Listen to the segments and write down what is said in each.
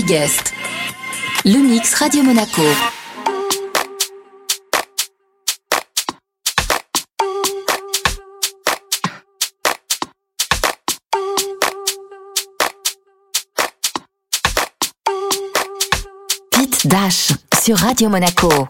Guest. Le mix Radio Monaco. Pete Dash sur Radio Monaco.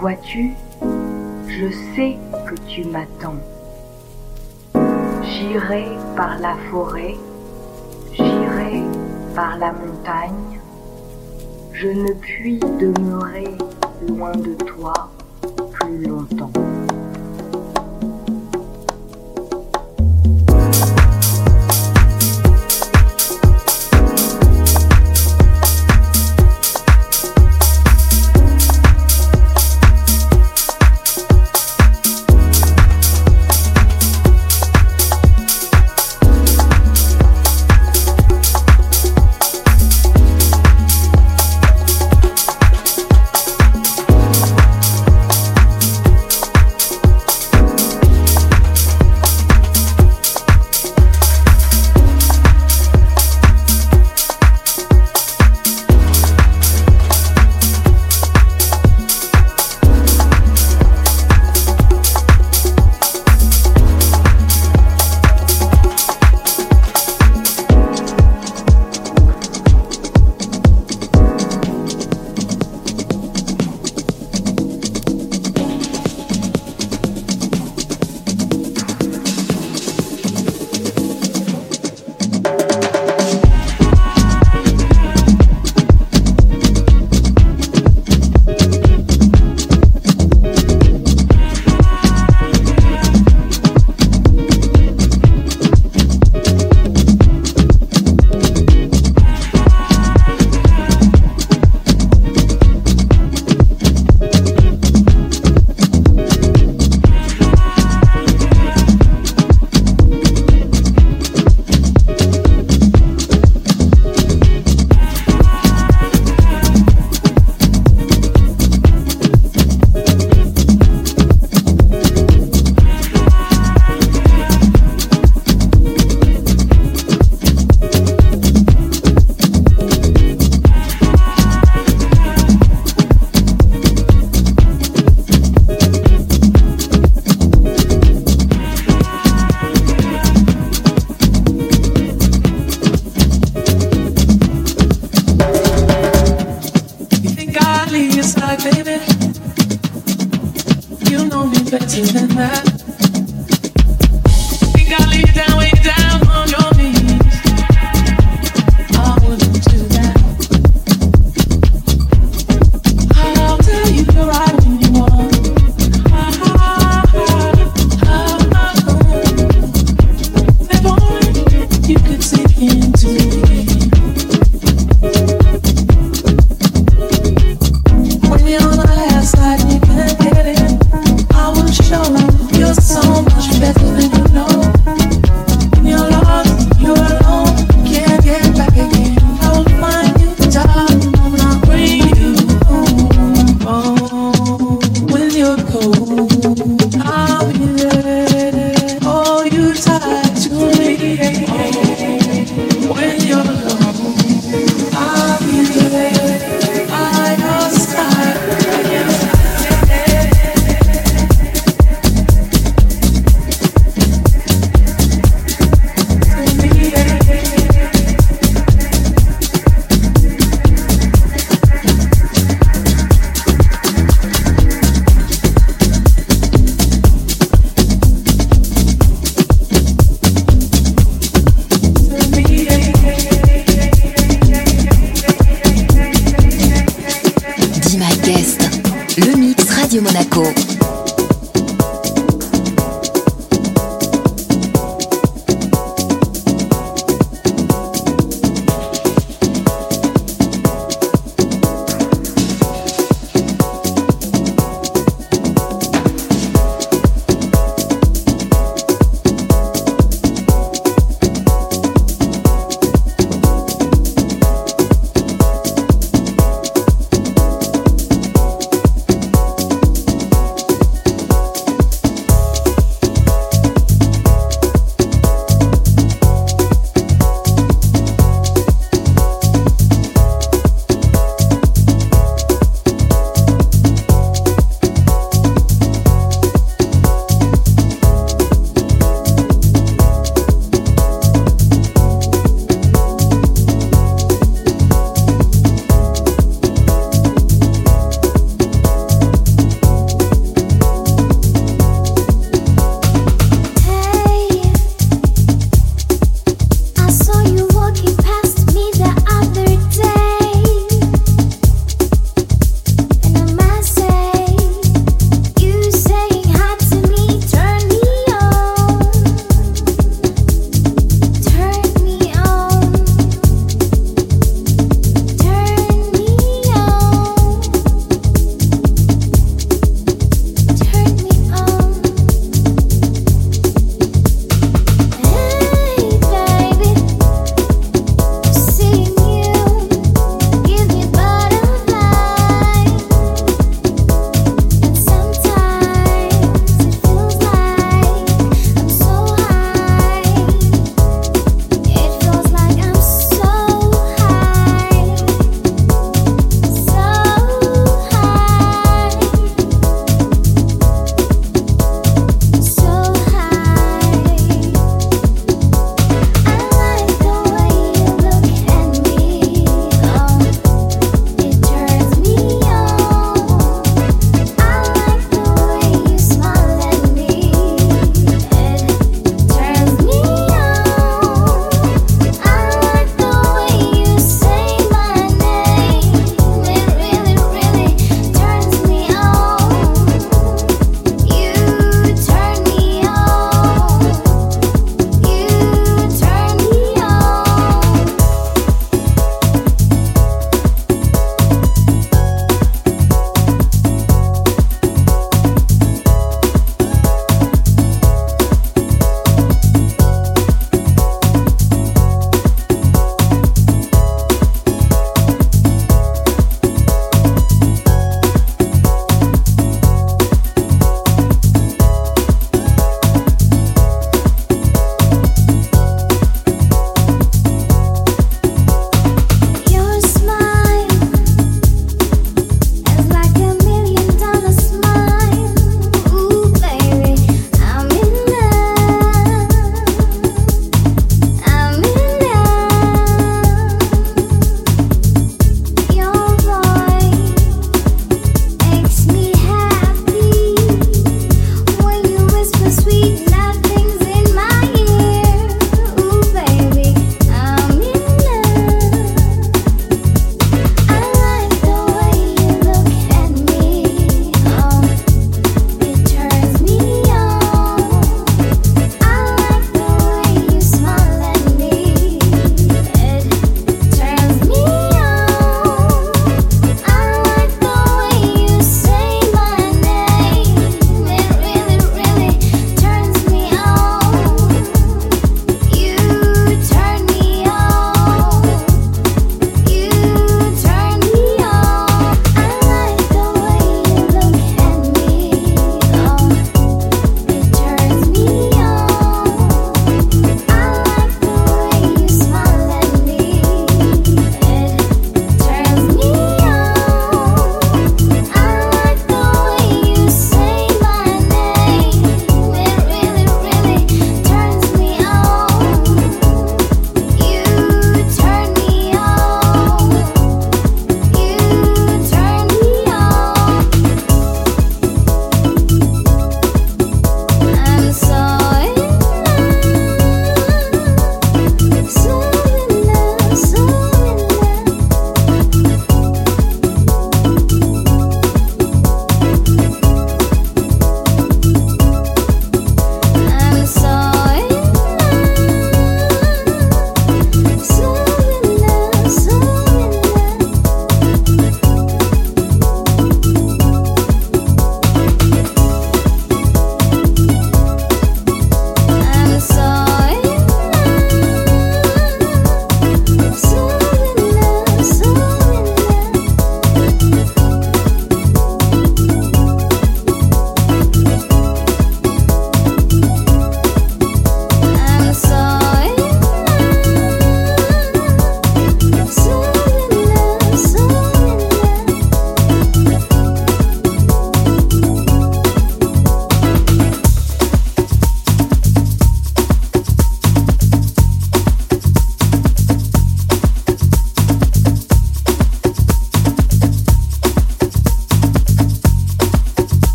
Vois-tu, je sais que tu m'attends. J'irai par la forêt, j'irai par la montagne. Je ne puis demeurer loin de toi plus longtemps.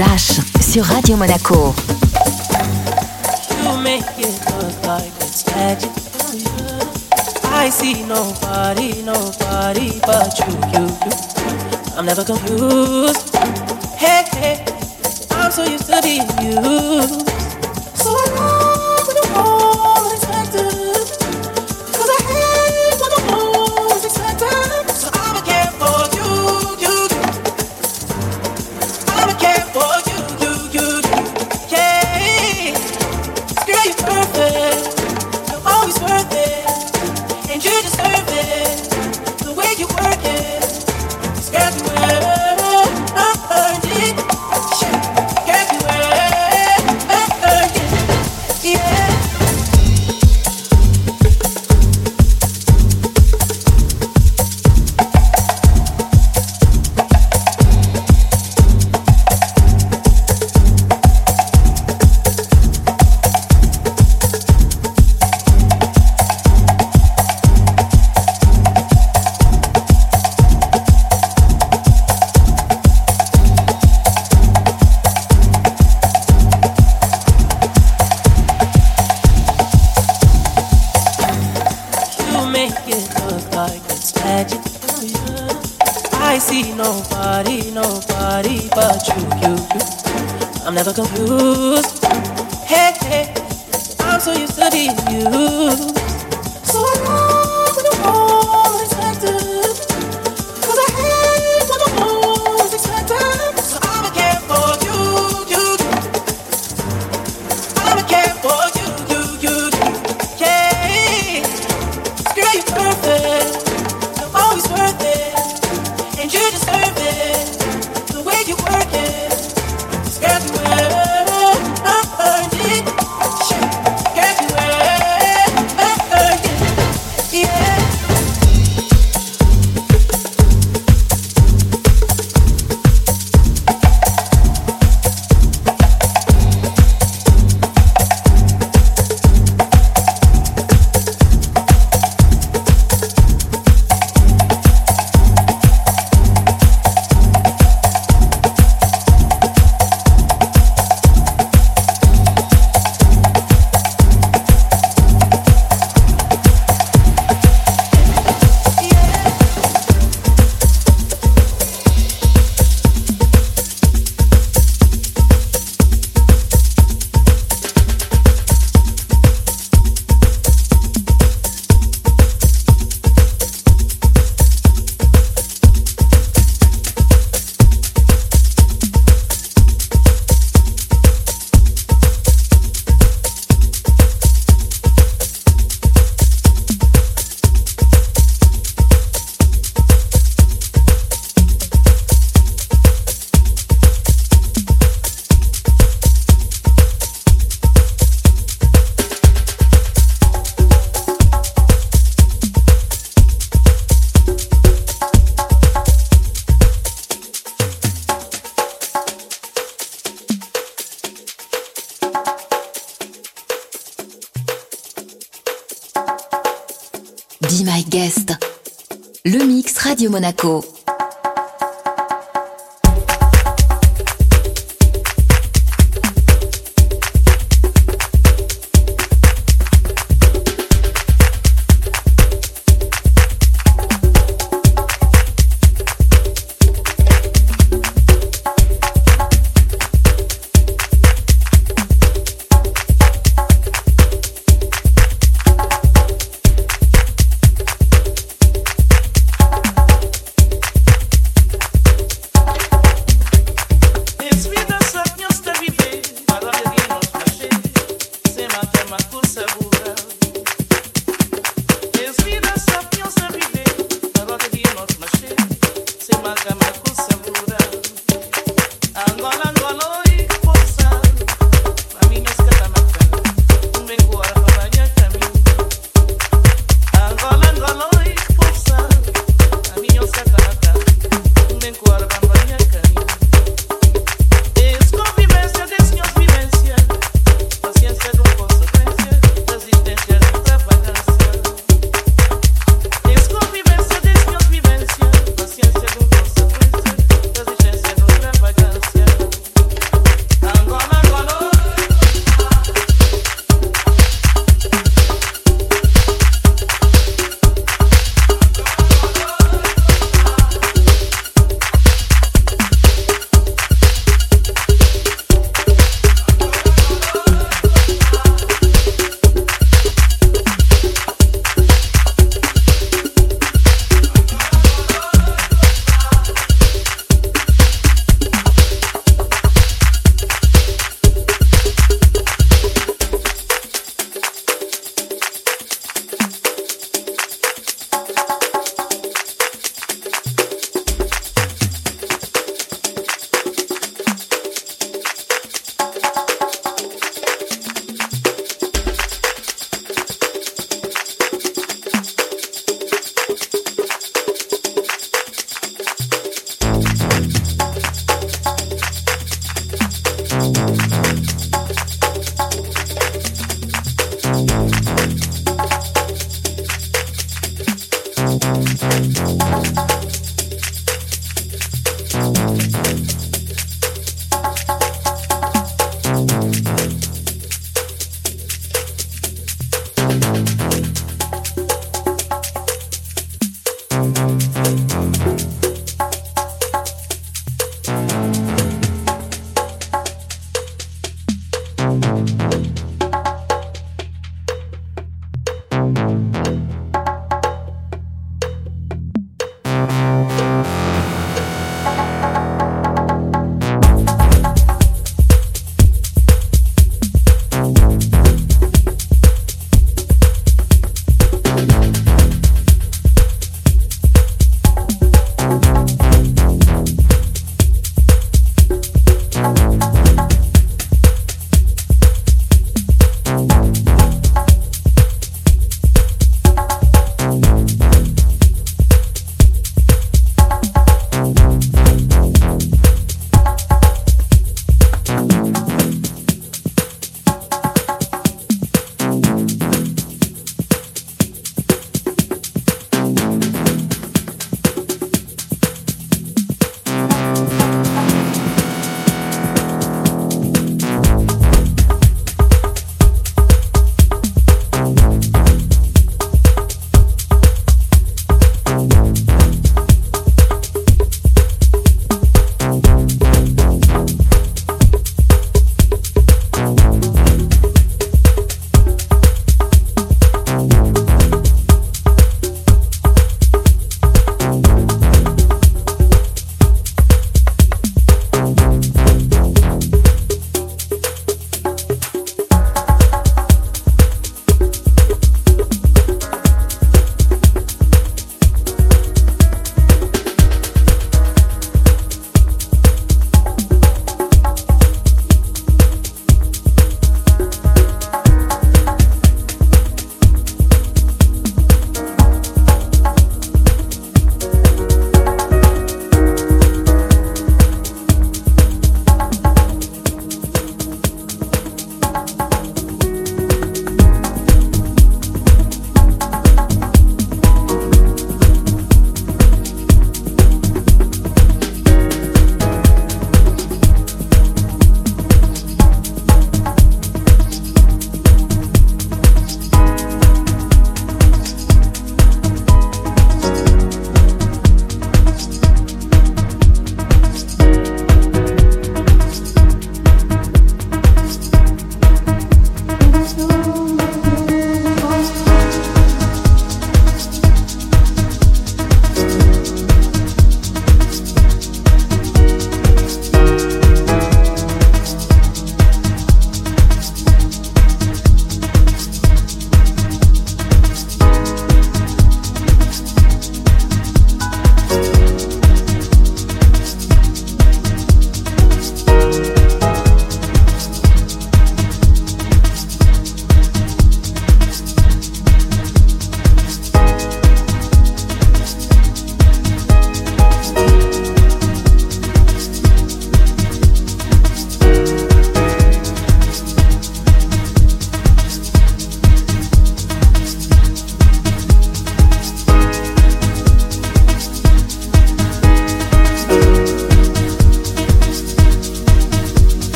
Dash sur Radio Monaco. You make it look like it's magic. I see nobody, nobody but you, you, you. I'm never confused. Hey, hey, I'm so used to being used. So long, we don't always have. Monaco.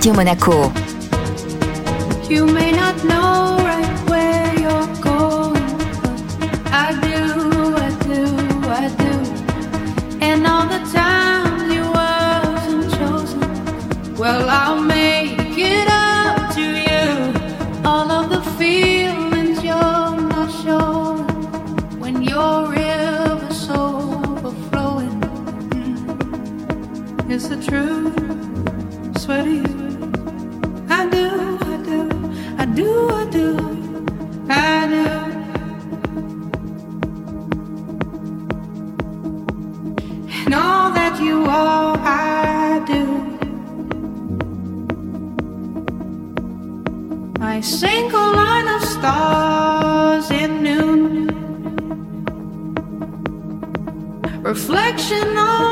Radio Monaco. you all I do. My single line of stars in noon, reflection on.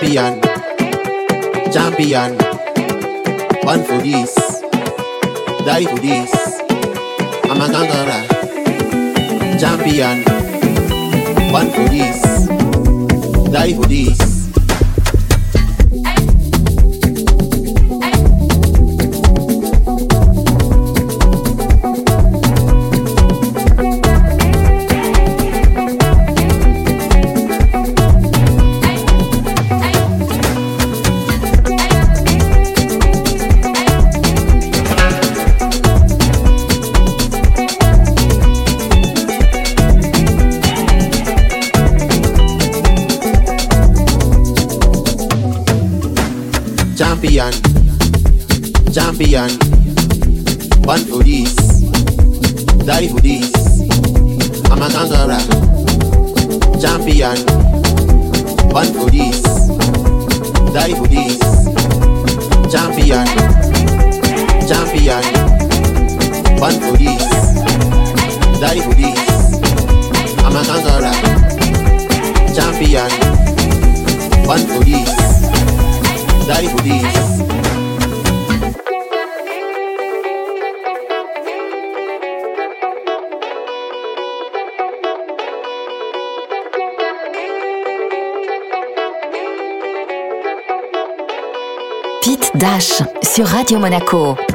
Champion, champion. One for this, die for this. I'm a conqueror. Champion, one for this, die for this. Champion. One for this, die for this. I'm a conqueror, champion. One for this, die for this. Champion, champion. One for this, die for this. I'm a conqueror, champion. One for this. die for this. Pete Dash sur Radio Monaco.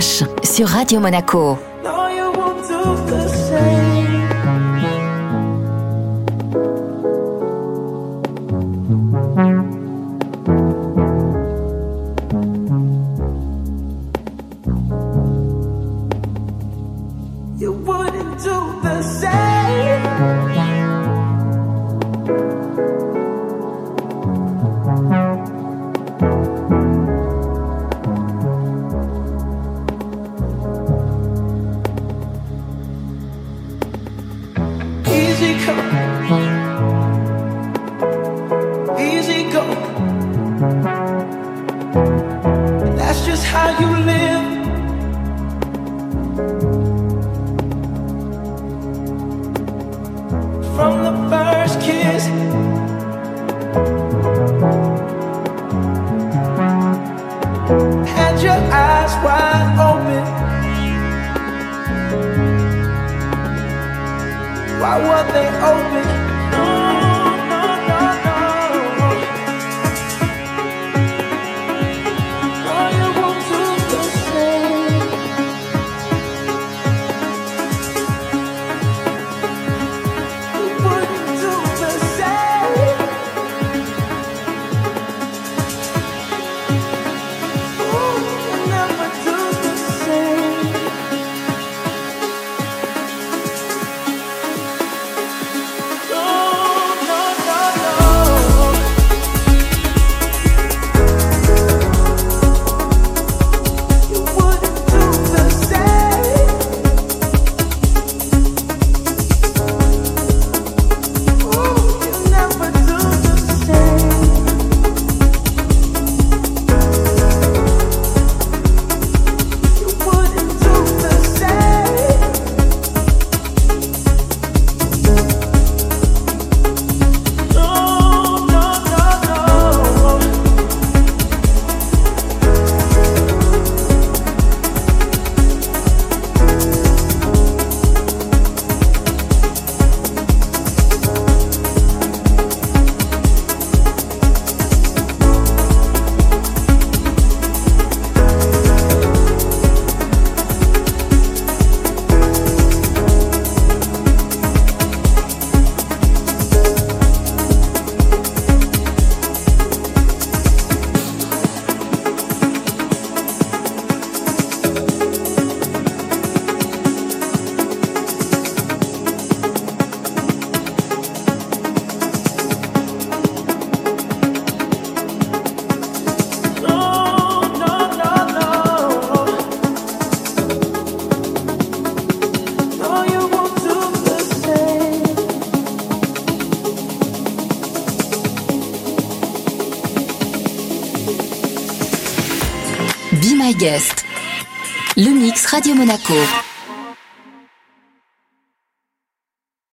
Sur Radio Monaco. Radio Monaco.